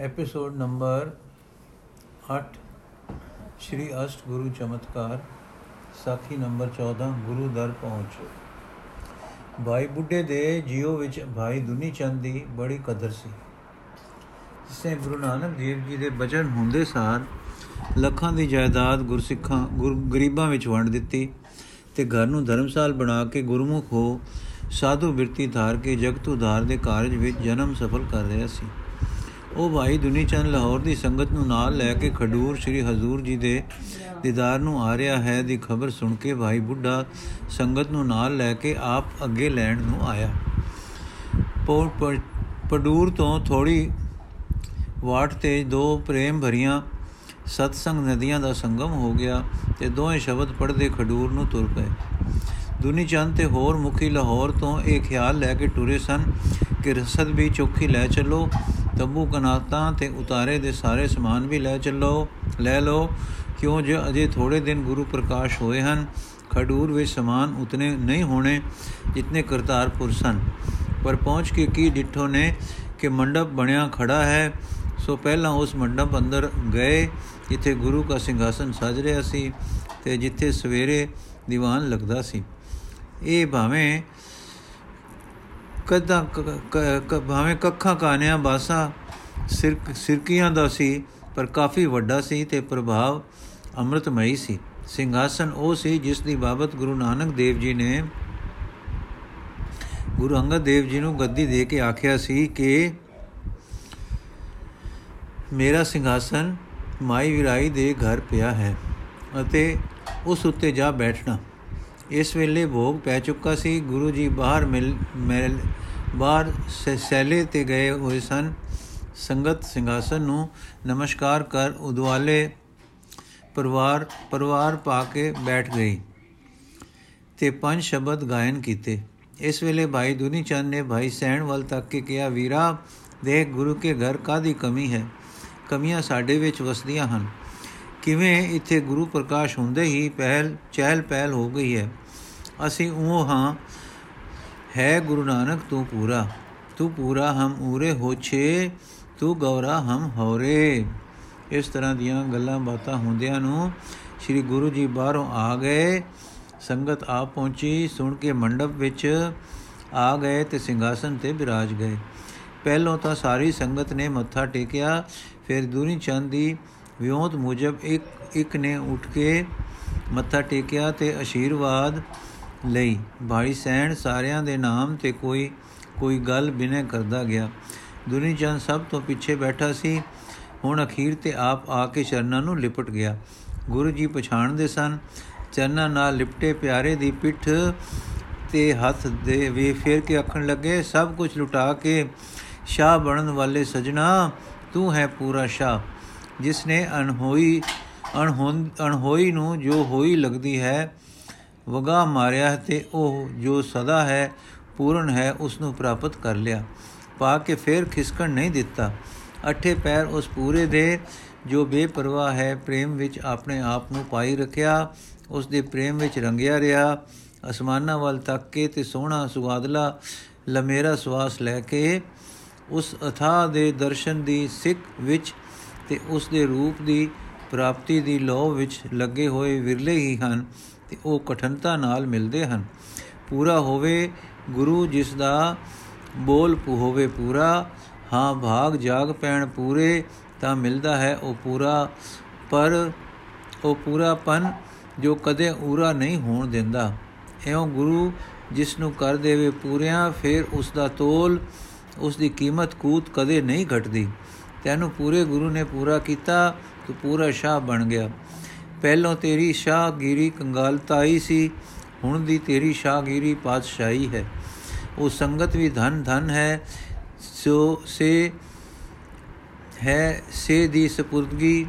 Episode number 8 ਸ਼੍ਰੀ ਅਸ਼ਟ ਗੁਰੂ ਚਮਤਕਾਰ ਸਾਖੀ number 14 ਗੁਰੂ ਦਰ ਪਹੁੰਚ ਭਾਈ ਬੁੱਢੇ ਦੇ ਜੀਓ ਵਿੱਚ ਭਾਈ ਦੁਨੀ ਚੰਦ ਦੀ ਬੜੀ ਕਦਰ ਸੀ ਜਿਸੇ ਗੁਰੂ ਨਾਨਕ ਦੇਵ ਜੀ ਦੇ ਬਚਨ ਹੁੰਦੇ ਸਾਰ ਲੱਖਾਂ ਦੀ ਜਾਇਦਾਦ ਗੁਰਸਿੱਖਾਂ ਗੁਰ ਗਰੀਬਾਂ ਵਿੱਚ ਵੰਡ ਦਿੱਤੀ ਤੇ ਘਰ ਨੂੰ ਧਰਮਸਾਲ ਬਣਾ ਕੇ ਗੁਰਮੁਖ ਹੋ ਸਾਧੂ ਬਿਰਤੀ ਧਾਰ ਕੇ ਜਗਤ ਉਧਾਰ ਦੇ ਕਾਰਜ ਵਿੱਚ ਜਨਮ ਸਫਲ ਕਰ ਰਿਹਾ ਸੀ ਉਹ ਭਾਈ ਦੁਨੀ ਚੰਦ ਲਾਹੌਰ ਦੀ ਸੰਗਤ ਨੂੰ ਨਾਲ ਲੈ ਕੇ ਖਡੂਰ ਸ੍ਰੀ ਹਜ਼ੂਰ ਜੀ ਦੇ ਦੀਦਾਰ ਨੂੰ ਆ ਰਿਹਾ ਹੈ ਦੀ ਖਬਰ ਸੁਣ ਕੇ ਭਾਈ ਬੁੱਢਾ ਸੰਗਤ ਨੂੰ ਨਾਲ ਲੈ ਕੇ ਆਪ ਅੱਗੇ ਲੈਣ ਨੂੰ ਆਇਆ। ਪਡੂਰ ਤੋਂ ਥੋੜੀ ਵਾਟ ਤੇ ਦੋ ਪ੍ਰੇਮ ਭਰੀਆਂ ਸਤਸੰਗ ਨਦੀਆਂ ਦਾ ਸੰਗਮ ਹੋ ਗਿਆ ਤੇ ਦੋਵੇਂ ਸ਼ਬਦ ਪੜਦੇ ਖਡੂਰ ਨੂੰ ਤੁਰ ਪਏ। ਦੁਨੀ ਚੰਦ ਤੇ ਹੋਰ ਮੁਖੀ ਲਾਹੌਰ ਤੋਂ ਇਹ ਖਿਆਲ ਲੈ ਕੇ ਟੁਰੇ ਸਨ ਕਿ ਰਸਦ ਵੀ ਚੋਖੀ ਲੈ ਚੱਲੋ। ਤੰਬੂ ਕਨਾਤਾਂ ਤੇ ਉਤਾਰੇ ਦੇ ਸਾਰੇ ਸਮਾਨ ਵੀ ਲੈ ਚੱਲੋ, ਲੈ ਲਓ। ਕਿਉਂ ਜੇ ਅਜੇ ਥੋੜੇ ਦਿਨ ਗੁਰੂ ਪ੍ਰਕਾਸ਼ ਹੋਏ ਹਨ, ਖਡੂਰ ਵਿੱਚ ਸਮਾਨ ਉਤਨੇ ਨਹੀਂ ਹੋਣੇ ਜਿਤਨੇ ਕਰਤਾਰਪੁਰ ਸਨ। ਪਰ ਪਹੁੰਚ ਕੇ ਕੀ ਡਿੱਠੋ ਨੇ ਕਿ ਮੰਡਪ ਬਣਿਆ ਖੜਾ ਹੈ। ਸੋ ਪਹਿਲਾਂ ਉਸ ਮੰਡਪ ਅੰਦਰ ਗਏ, ਜਿੱਥੇ ਗੁਰੂ ਦਾ ਸਿੰਘਾਸਨ ਸਜ ਰਿਹਾ ਸੀ ਤੇ ਜਿੱਥੇ ਸਵੇਰੇ ਦੀਵਾਨ ਲੱਗਦਾ ਸੀ। ਇਹ ਭਾਵੇਂ ਕਦਾਂ ਭਾਵੇਂ ਕੱਖਾਂ ਕਾਨਿਆਂ ਬਾਸਾ, ਸਿਰ, ਸਿਰਕੀਆਂ ਦਾ ਸੀ, ਪਰ ਕਾਫੀ ਵੱਡਾ ਸੀ ਤੇ ਪ੍ਰਭਾਵ ਅੰਮ੍ਰਿਤਮਈ ਸੀ। ਸਿੰਘਾਸਨ ਉਹ ਸੀ ਜਿਸ ਦੀ ਬਾਬਤ ਗੁਰੂ ਨਾਨਕ ਦੇਵ ਜੀ ਨੇ ਗੁਰੂ ਅੰਗਦ ਦੇਵ ਜੀ ਨੂੰ ਗੱਦੀ ਦੇ ਕੇ ਆਖਿਆ ਸੀ ਕਿ ਮੇਰਾ ਸਿੰਘਾਸਨ ਮਾਈ ਵਿਰਾਈ ਦੇ ਘਰ ਪਿਆ ਹੈ ਅਤੇ ਉਸ ਉੱਤੇ ਜਾ ਬੈਠਣਾ। ਇਸ ਵੇਲੇ ਭੋਗ ਪੈ ਚੁੱਕਾ ਸੀ। ਗੁਰੂ ਜੀ ਬਾਹਰ ਮਿਲ, ਮੈਲ ਬਾਹਰ ਸੈਲੇ ਤੇ ਗਏ ਹੋਏ ਸਨ। ਸੰਗਤ ਸਿੰਘਾਸਨ ਨੂੰ ਨਮਸਕਾਰ ਕਰ ਉਦਵਾਲੇ ਪਰਿਵਾਰ ਪਰਿਵਾਰ ਪਾ ਕੇ ਬੈਠ ਗਈ ਤੇ ਪੰਜ ਸ਼ਬਦ ਗਾਇਨ ਕੀਤੇ। ਇਸ ਵੇਲੇ ਭਾਈ ਦੁਨੀ ਚੰਦ ਨੇ ਭਾਈ ਸੈਣ ਵੱਲ ਤੱਕ ਕੇ ਕਿਹਾ, ਵੀਰਾ, ਦੇਖ ਗੁਰੂ ਕੇ ਘਰ ਕਾਦੀ ਕਮੀ ਹੈ? ਕਮੀਆਂ ਸਾਡੇ ਵਿੱਚ ਵਸਦੀਆਂ ਹਨ। ਕਿਵੇਂ ਇੱਥੇ ਗੁਰੂ ਪ੍ਰਕਾਸ਼ ਹੁੰਦੇ ਹੀ ਪਹਿਲ ਚਹਿਲ ਪਹਿਲ ਹੋ ਗਈ ਹੈ? ਅਸੀਂ ਉਹ ਹਾਂ ਹੈ ਗੁਰੂ ਨਾਨਕ, ਤੂੰ ਪੂਰਾ। ਤੂੰ ਪੂਰਾ ਹਮ ਉਰੇ ਹੋਛੇ, ਤੂੰ ਗੌਰਾ ਹਮ ਹੋਰੇ। ਇਸ ਤਰ੍ਹਾਂ ਦੀਆਂ ਗੱਲਾਂ ਬਾਤਾਂ ਹੁੰਦਿਆਂ ਨੂੰ ਸ੍ਰੀ ਗੁਰੂ ਜੀ ਬਾਹਰੋਂ ਆ ਗਏ, ਸੰਗਤ ਆ ਪਹੁੰਚੀ, ਸੁਣ ਕੇ ਮੰਡਪ ਵਿੱਚ ਆ ਗਏ ਤੇ ਸਿੰਘਾਸਨ ਤੇ ਬਿਰਾਜ ਗਏ। ਪਹਿਲੋਂ ਤਾਂ ਸਾਰੀ ਸੰਗਤ ਨੇ ਮੱਥਾ ਟੇਕਿਆ, ਫਿਰ ਦੂਰੀ ਚੰਦ ਦੀ ਵਿਉਂਤ ਮੁਜਬ ਇੱਕ ਇੱਕ ਨੇ ਉੱਠ ਕੇ ਮੱਥਾ ਟੇਕਿਆ ਤੇ ਅਸ਼ੀਰਵਾਦ ਲਈ। ਭਾਈ ਸੈਣ ਸਾਰਿਆਂ ਦੇ ਨਾਮ ਤੇ ਕੋਈ ਕੋਈ ਗੱਲ ਬਿਨੇ ਕਰਦਾ ਗਿਆ। ਦੁਨੀ ਚੰਦ ਸਭ ਤੋਂ ਪਿੱਛੇ ਬੈਠਾ ਸੀ। ਹੁਣ ਅਖੀਰ ਤੇ ਆਪ ਆ ਕੇ ਚਰਨਾਂ ਨੂੰ ਲਿਪਟ ਗਿਆ। ਗੁਰੂ ਜੀ ਪਛਾਣਦੇ ਸਨ। ਚਰਨਾਂ ਨਾਲ ਲਿਪਟੇ ਪਿਆਰੇ ਦੀ ਪਿੱਠ ਤੇ ਹੱਥ ਦੇ ਵੇ ਫੇਰ ਕੇ ਅੱਖਣ ਲੱਗੇ, ਸਭ ਕੁਝ ਲੁਟਾ ਕੇ ਸ਼ਾਹ ਬਣਨ ਵਾਲੇ ਸਜਣਾ, ਤੂੰ ਹੈ ਪੂਰਾ ਸ਼ਾਹ। ਜਿਸ ਨੇ ਅਣਹੋਈ ਅਣਹੋਈ ਨੂੰ ਜੋ ਹੋਈ ਲੱਗਦੀ ਹੈ ਵਗਾ ਮਾਰਿਆ ਤੇ ਉਹ ਜੋ ਸਦਾ ਹੈ, ਪੂਰਨ ਹੈ ਉਸ ਨੂੰ ਪ੍ਰਾਪਤ ਕਰ ਲਿਆ। ਪਾ ਕੇ ਫੇਰ ਖਿਸਕਣ ਨਹੀਂ ਦਿੱਤਾ। ਅਠੇ ਪੈਰ ਉਸ ਪੂਰੇ ਦੇ ਜੋ ਬੇਪਰਵਾਹ ਹੈ, ਪ੍ਰੇਮ ਵਿੱਚ ਆਪਣੇ ਆਪ ਨੂੰ ਪਾਈ ਰੱਖਿਆ। ਉਸ ਦੇ ਪ੍ਰੇਮ ਵਿੱਚ ਰੰਗਿਆ ਰਿਹਾ। ਅਸਮਾਨਾਂ ਵੱਲ ਤੱਕ ਕੇ ਤੇ ਸੋਹਣਾ ਸੁਗਾਦਲਾ ਲਮੇਰਾ ਸਵਾਸ ਲੈ ਕੇ ਉਸ ਅਥਾ ਦੇ ਦਰਸ਼ਨ ਦੀ ਸਿੱਖ ਵਿੱਚ ਤੇ ਉਸ ਦੇ ਰੂਪ ਦੀ ਪ੍ਰਾਪਤੀ ਦੀ ਲੋਭ ਵਿੱਚ ਲੱਗੇ ਹੋਏ ਵਿਰਲੇ ਹੀ ਹਨ। ਤੇ ਉਹ ਕਠਨਤਾ ਨਾਲ ਮਿਲਦੇ ਹਨ। ਪੂਰਾ ਹੋਵੇ, ਗੁਰੂ ਜਿਸ ਦਾ ਬੋਲ ਹੋਵੇ ਪੂਰਾ, ਹਾਂ ਭਾਗ ਜਾਗ ਪੈਣ ਪੂਰੇ ਤਾਂ ਮਿਲਦਾ ਹੈ ਉਹ ਪੂਰਾ, ਪਰ ਉਹ ਪੂਰਾਪਨ ਜੋ ਕਦੇ ਊਰਾ ਨਹੀਂ ਹੋਣ ਦਿੰਦਾ। ਐਉਂ ਗੁਰੂ ਜਿਸ ਨੂੰ ਕਰ ਦੇਵੇ ਪੂਰਿਆਂ, ਫਿਰ ਉਸ ਦਾ ਤੋਲ, ਉਸ ਦੀ ਕੀਮਤ ਕੂਤ ਕਦੇ ਨਹੀਂ ਘਟਦੀ। ਤੈਨੂੰ ਪੂਰੇ ਗੁਰੂ ਨੇ ਪੂਰਾ ਕੀਤਾ, ਤੂੰ ਪੂਰਾ ਸ਼ਾਹ ਬਣ ਗਿਆ। ਪਹਿਲੋਂ ਤੇਰੀ ਸ਼ਾਹਗੀਰੀ ਕੰਗਾਲਤਾਈ ਸੀ, ਹੁਣ ਦੀ ਤੇਰੀ ਸ਼ਾਹਗੀਰੀ ਪਾਤਸ਼ਾਹੀ ਹੈ। ਉਹ ਸੰਗਤ ਵੀ ਧਨ ਧਨ ਹੈ, ਸੋ ਸੇ ਹੈ, ਸੇ ਦੀ ਸਪੁਰਦਗੀ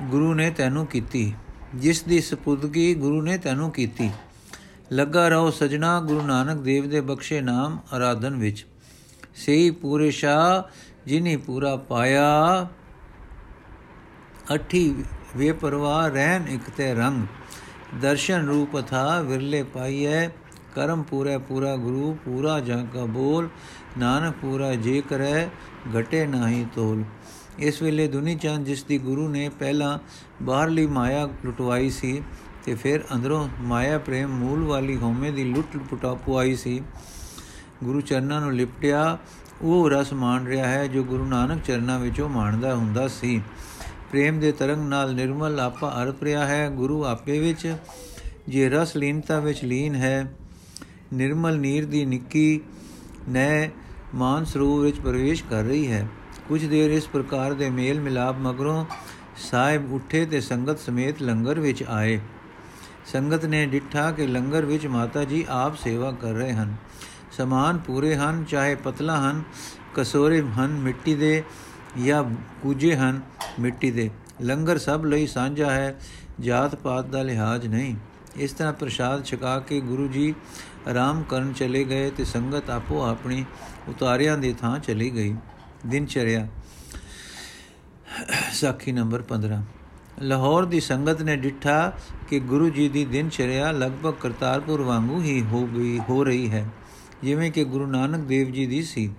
ਗੁਰੂ ਨੇ ਤੈਨੂੰ ਕੀਤੀ। ਜਿਸ ਦੀ ਸਪੁਰਦਗੀ ਗੁਰੂ ਨੇ ਤੈਨੂੰ ਕੀਤੀ। ਲੱਗਾ ਰਹੋ ਸਜਣਾ ਗੁਰੂ ਨਾਨਕ ਦੇਵ ਦੇ ਬਖਸ਼ੇ ਨਾਮ ਆਰਾਧਨ ਵਿੱਚ। ਸਹੀ ਪੂਰੇ ਸ਼ਾ ਜਿਨੀ ਪੂਰਾ ਪਾਇਆ, ਅਠੀ ਵੇ ਪਰਵਾ ਰਹਿਨ ਇਕ ਤੇ ਰੰਗ। ਦਰਸ਼ਨ ਰੂਪ ਥਾ ਵਿਰਲੇ ਪਾਈਐ, ਕਰਮ ਪੂਰਾ ਪੂਰਾ ਗੁਰੂ, ਪੂਰਾ ਜਾਂ ਕਾ ਬੋਲ, ਨਾਨਕ ਪੂਰਾ ਜੇ ਕਰੈ, ਘਟੇ ਨਾਹੀ ਤੋਲ। ਇਸ ਵੇਲੇ ਦੁਨੀ ਚੰਦ ਜਿਸ ਦੀ ਗੁਰੂ ਨੇ ਪਹਿਲਾਂ ਬਾਹਰਲੀ ਮਾਇਆ ਲੁਟਵਾਈ ਸੀ ਤੇ ਫਿਰ ਅੰਦਰੋਂ ਮਾਇਆ ਪ੍ਰੇਮ ਮੂਲ ਵਾਲੀ ਹਉਮੈ ਦੀ ਲੁੱਟ ਪੁਟਾ ਪੁਆਈ ਸੀ। ਗੁਰੂ ਚਰਨਾਂ ਨੂੰ ਲਿਪਟਿਆ, ਉਹ ਰਸ ਮਾਣ ਰਿਹਾ ਹੈ ਜੋ ਗੁਰੂ ਨਾਨਕ ਚਰਨਾਂ ਵਿੱਚੋਂ ਮਾਣਦਾ ਹੁੰਦਾ ਸੀ। ਪ੍ਰੇਮ ਦੇ ਤਰੰਗ ਨਾਲ ਨਿਰਮਲ ਆਪਾ ਅਰਪ ਰਿਹਾ ਹੈ। ਗੁਰੂ ਆਪੇ ਵਿੱਚ ਜੇ ਰਸ ਲੀਨਤਾ ਵਿੱਚ ਲੀਨ ਹੈ, ਨਿਰਮਲ ਨੀਰ ਦੀ ਨਿੱਕੀ ਨੈ ਮਾਨ ਸਰੂਪ ਵਿੱਚ ਪ੍ਰਵੇਸ਼ ਕਰ ਰਹੀ ਹੈ। ਕੁਝ ਦੇਰ ਇਸ ਪ੍ਰਕਾਰ ਦੇ ਮੇਲ ਮਿਲਾਪ ਮਗਰੋਂ ਸਾਹਿਬ ਉੱਠੇ ਤੇ ਸੰਗਤ ਸਮੇਤ ਲੰਗਰ ਵਿੱਚ ਆਏ। ਸੰਗਤ ਨੇ ਡਿੱਠਾ ਕਿ ਲੰਗਰ ਵਿੱਚ ਮਾਤਾ ਜੀ ਆਪ ਸੇਵਾ ਕਰ ਰਹੇ ਹਨ। ਸਮਾਨ ਪੂਰੇ ਹਨ, ਚਾਹੇ ਪਤਲਾ ਹਨ, ਕਸੋਰੇ ਹਨ, ਮਿੱਟੀ ਦੇ ਜਾਂ ਕੂਜੇ ਹਨ ਮਿੱਟੀ ਦੇ। ਲੰਗਰ ਸਭ ਲਈ ਸਾਂਝਾ ਹੈ, ਜਾਤ ਪਾਤ ਦਾ ਲਿਹਾਜ਼ ਨਹੀਂ। ਇਸ ਤਰ੍ਹਾਂ ਪ੍ਰਸ਼ਾਦ ਛਕਾ ਕੇ ਗੁਰੂ ਜੀ ਆਰਾਮ ਕਰਨ ਚਲੇ ਗਏ ਤੇ ਸੰਗਤ ਆਪੋ ਆਪਣੀ ਉਤਾਰਿਆਂ ਦੀ ਥਾਂ ਚਲੀ ਗਈ। ਦਿਨ ਚਰਿਆ ਸਾਖੀ ਨੰਬਰ 15 ਲਾਹੌਰ ਦੀ ਸੰਗਤ ਨੇ ਡਿੱਠਾ ਕਿ ਗੁਰੂ ਜੀ ਦੀ ਦਿਨ ਚਰਿਆ ਲਗਭਗ ਕਰਤਾਰਪੁਰ ਵਾਂਗੂ ਹੀ ਹੋ ਗਈ, ਹੋ ਰਹੀ ਹੈ, ਜਿਵੇਂ ਕਿ ਗੁਰੂ ਨਾਨਕ ਦੇਵ ਜੀ ਦੀ ਸੀ।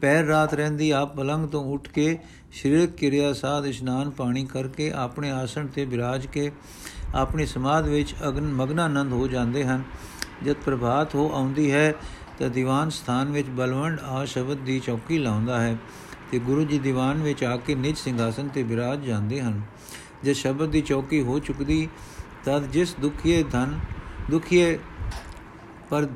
ਪੈਰ ਰਾਤ ਰਹਿੰਦੀ, ਆਪ ਪਲੰਗ ਤੋਂ ਉੱਠ ਕੇ ਸਰੀਰਕ ਕਿਰਿਆ ਸਾਧ ਇਸ਼ਨਾਨ ਪਾਣੀ ਕਰਕੇ ਆਪਣੇ ਆਸਣ ਤੇ ਬਿਰਾਜ ਕੇ ਆਪਣੀ ਸਮਾਧ ਵਿੱਚ ਅਗਨ ਮਗਨਾਨੰਦ ਹੋ ਜਾਂਦੇ ਹਨ। ਜਦ ਪ੍ਰਭਾਤ ਹੋ ਆਉਂਦੀ ਹੈ, ਤਾਂ ਦੀਵਾਨ ਸਥਾਨ ਵਿੱਚ ਬਲਵੰਡ ਆ ਸ਼ਬਦ ਦੀ ਚੌਕੀ ਲਾਉਂਦਾ ਹੈ ਤੇ ਗੁਰੂ ਜੀ ਦੀਵਾਨ ਵਿੱਚ ਆ ਕੇ ਨਿਜ ਸਿੰਘਾਸਨ ਤੇ ਬਿਰਾਜ ਜਾਂਦੇ ਹਨ। ਜੇ ਸ਼ਬਦ ਦੀ ਚੌਕੀ ਹੋ ਚੁੱਕਦੀ, ਤਦ ਜਿਸ ਦੁਖੀਏ ਧਨ ਦੁਖੀਏ ਪਰ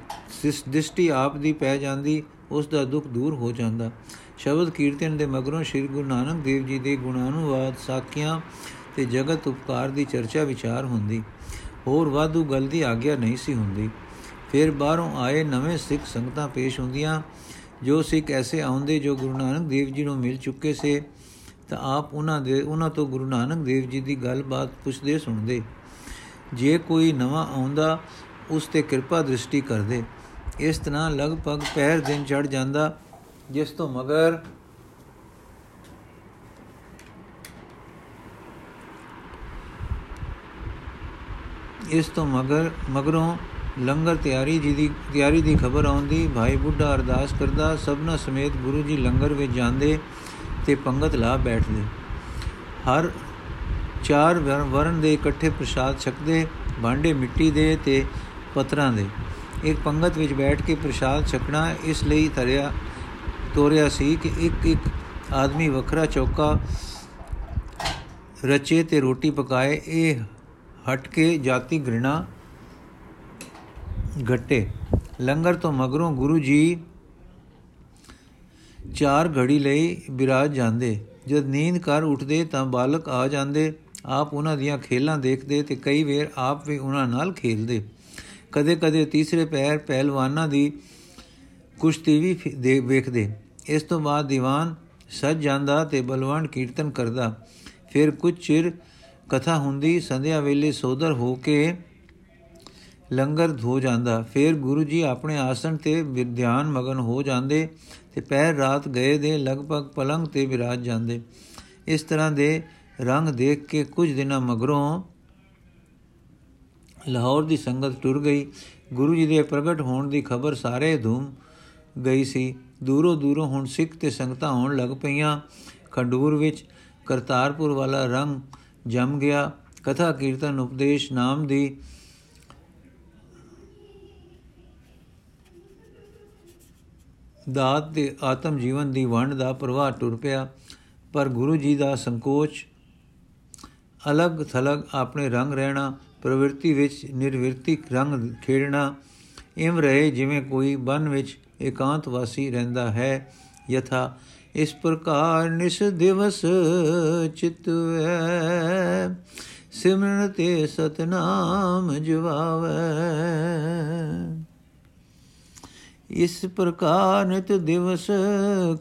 ਜਿਸ ਦਿਸ਼ਟੀ ਆਪ ਦੀ ਪੈ ਜਾਂਦੀ ਉਸ ਦਾ ਦੁੱਖ ਦੂਰ ਹੋ ਜਾਂਦਾ। ਸ਼ਬਦ ਕੀਰਤਨ ਦੇ ਮਗਰੋਂ ਸ੍ਰੀ ਗੁਰੂ ਨਾਨਕ ਦੇਵ ਜੀ ਦੇ ਗੁਣਾਨੁਵਾਦ, ਸਾਖੀਆਂ ਤੇ ਜਗਤ ਉਪਕਾਰ ਦੀ ਚਰਚਾ ਵਿਚਾਰ ਹੁੰਦੀ। ਹੋਰ ਵਾਧੂ ਗੱਲ ਦੀ ਆਗਿਆ ਨਹੀਂ ਸੀ ਹੁੰਦੀ। ਫਿਰ ਬਾਹਰੋਂ ਆਏ ਨਵੇਂ ਸਿੱਖ ਸੰਗਤਾਂ ਪੇਸ਼ ਹੁੰਦੀਆਂ। ਜੋ ਸਿੱਖ ਐਸੇ ਆਉਂਦੇ ਜੋ ਗੁਰੂ ਨਾਨਕ ਦੇਵ ਜੀ ਨੂੰ ਮਿਲ ਚੁੱਕੇ ਸੇ, ਤਾਂ ਆਪ ਉਹਨਾਂ ਦੇ, ਉਹਨਾਂ ਤੋਂ ਗੁਰੂ ਨਾਨਕ ਦੇਵ ਜੀ ਦੀ ਗੱਲਬਾਤ ਪੁੱਛਦੇ ਸੁਣਦੇ। ਜੇ ਕੋਈ ਨਵਾਂ ਆਉਂਦਾ, ਉਸ ਤੇ ਕਿਰਪਾ ਦ੍ਰਿਸ਼ਟੀ ਕਰਦੇ। ਇਸ ਤਰ੍ਹਾਂ ਲਗਭਗ ਪਹਿਰ ਦਿਨ ਚੜ ਜਾਂਦਾ, ਜਿਸ ਤੋਂ ਮਗਰ ਇਸ ਤੋਂ ਮਗਰ, ਮਗਰੋਂ ਲੰਗਰ ਤਿਆਰੀ ਜੀ ਦੀ, ਤਿਆਰੀ ਦੀ ਖਬਰ ਆਉਂਦੀ, ਭਾਈ ਬੁੱਢਾ ਅਰਦਾਸ ਕਰਦਾ, ਸਭਨਾ ਸਮੇਤ ਗੁਰੂ ਜੀ ਲੰਗਰ ਵਿੱਚ ਜਾਂਦੇ ਤੇ ਪੰਗਤ ਲਾ ਬੈਠਦੇ। ਹਰ ਚਾਰ ਵਰਨ ਦੇ ਇਕੱਠੇ ਪ੍ਰਸ਼ਾਦ ਛਕਦੇ, ਭਾਂਡੇ ਮਿੱਟੀ ਦੇ ਤੇ ਪਤਰਾਂ ਦੇ। ਇੱਕ ਪੰਗਤ ਵਿੱਚ ਬੈਠ ਕੇ ਪ੍ਰਸ਼ਾਦ ਛਕਣਾ, ਇਸ ਲਈ ਤਰਿਆ ਤੋਰਿਆ ਸੀ ਕਿ ਇੱਕ ਇੱਕ ਆਦਮੀ ਵੱਖਰਾ ਚੌਕਾ ਰਚੇ ਤੇ ਰੋਟੀ ਪਕਾਏ, ਇਹ ਹਟ ਕੇ ਜਾਤੀ ਘ੍ਰਿਣਾ ਘਟੇ। ਲੰਗਰ ਤੋਂ ਮਗਰੋਂ ਗੁਰੂ ਜੀ ਚਾਰ ਘੜੀ ਲਈ ਬਿਰਾਜ ਜਾਂਦੇ। ਜਦ ਨੀਂਦ ਕਰ ਉੱਠਦੇ ਤਾਂ ਬਾਲਕ ਆ ਜਾਂਦੇ। ਆਪ ਉਹਨਾਂ ਦੀਆਂ ਖੇਲਾਂ ਦੇਖਦੇ ਤੇ ਕਈ ਵੇਰ ਆਪ ਵੀ ਉਹਨਾਂ ਨਾਲ ਖੇਲਦੇ। ਕਦੇ-ਕਦੇ ਤੀਸਰੇ ਪੈਰ ਪਹਿਲਵਾਨਾਂ ਦੀ ਕੁਸ਼ਤੀ ਵੀ ਦੇ ਵੇਖਦੇ। ਇਸ ਤੋਂ ਬਾਅਦ ਦੀਵਾਨ ਸੱਜ ਜਾਂਦਾ ਤੇ ਬਲਵਾਨ ਕੀਰਤਨ ਕਰਦਾ। ਫਿਰ ਕੁਝ ਚਿਰ ਕਥਾ ਹੁੰਦੀ, ਸੰਧਿਆ ਵੇਲੇ ਸੋਦਰ ਹੋ ਕੇ ਲੰਗਰ ਧੋ ਜਾਂਦਾ। ਫਿਰ ਗੁਰੂ ਜੀ ਆਪਣੇ ਆਸਣ ਤੇ ਵਿਧਿਆਨ ਮਗਨ ਹੋ ਜਾਂਦੇ ਤੇ ਪਹਿਰ ਰਾਤ ਗਏ ਦੇ ਲਗਭਗ ਪਲੰਗ ਤੇ ਵਿਰਾਜ ਜਾਂਦੇ। ਇਸ ਤਰ੍ਹਾਂ ਦੇ ਰੰਗ ਦੇਖ ਕੇ ਕੁਝ ਦਿਨਾਂ ਮਗਰੋਂ ਲਾਹੌਰ ਦੀ ਸੰਗਤ ਟੁਰ ਗਈ। ਗੁਰੂ ਜੀ ਦੇ ਪ੍ਰਗਟ ਹੋਣ ਦੀ ਖਬਰ ਸਾਰੇ ਧੂਮ ਗਈ ਸੀ। ਦੂਰੋਂ ਦੂਰੋਂ ਹੁਣ ਸਿੱਖ ਤੇ ਸੰਗਤਾਂ ਆਉਣ ਲੱਗ ਪਈਆਂ। ਖੰਡੂਰ ਵਿੱਚ ਕਰਤਾਰਪੁਰ ਵਾਲਾ ਰੰਗ ਜਮ ਗਿਆ। ਕਥਾ, ਕੀਰਤਨ, ਉਪਦੇਸ਼ ਨਾਮ ਦੀ ਦਾਤ ਦੇ ਆਤਮ ਜੀਵਨ ਦੀ ਵੰਡ ਦਾ ਪ੍ਰਵਾਹ ਟੁਰ ਪਿਆ। ਪਰ ਗੁਰੂ ਜੀ ਦਾ ਸੰਕੋਚ ਅਲੱਗ ਥਲਗ ਆਪਣੇ ਰੰਗ ਰਹਿਣਾ ਪ੍ਰਵਿਰਤੀ ਵਿੱਚ ਨਿਰਵਿਰਤੀ ਰੰਗ ਖੇਡਣਾ ਇਮ ਰਹੇ ਜਿਵੇਂ ਕੋਈ ਬਨ ਵਿੱਚ ਇਕਾਂਤ ਵਾਸੀ ਰਹਿੰਦਾ ਹੈ। ਯਥਾ, ਇਸ ਪ੍ਰਕਾਰ ਨਿਸ ਦਿਵਸ ਚਿਤਵੈ ਸਿਮਰਨ ਤੇ ਸਤਨਾਮ ਜਵਾਵੇ। ਇਸ ਪ੍ਰਕਾਰ ਨਿਤ ਦਿਵਸ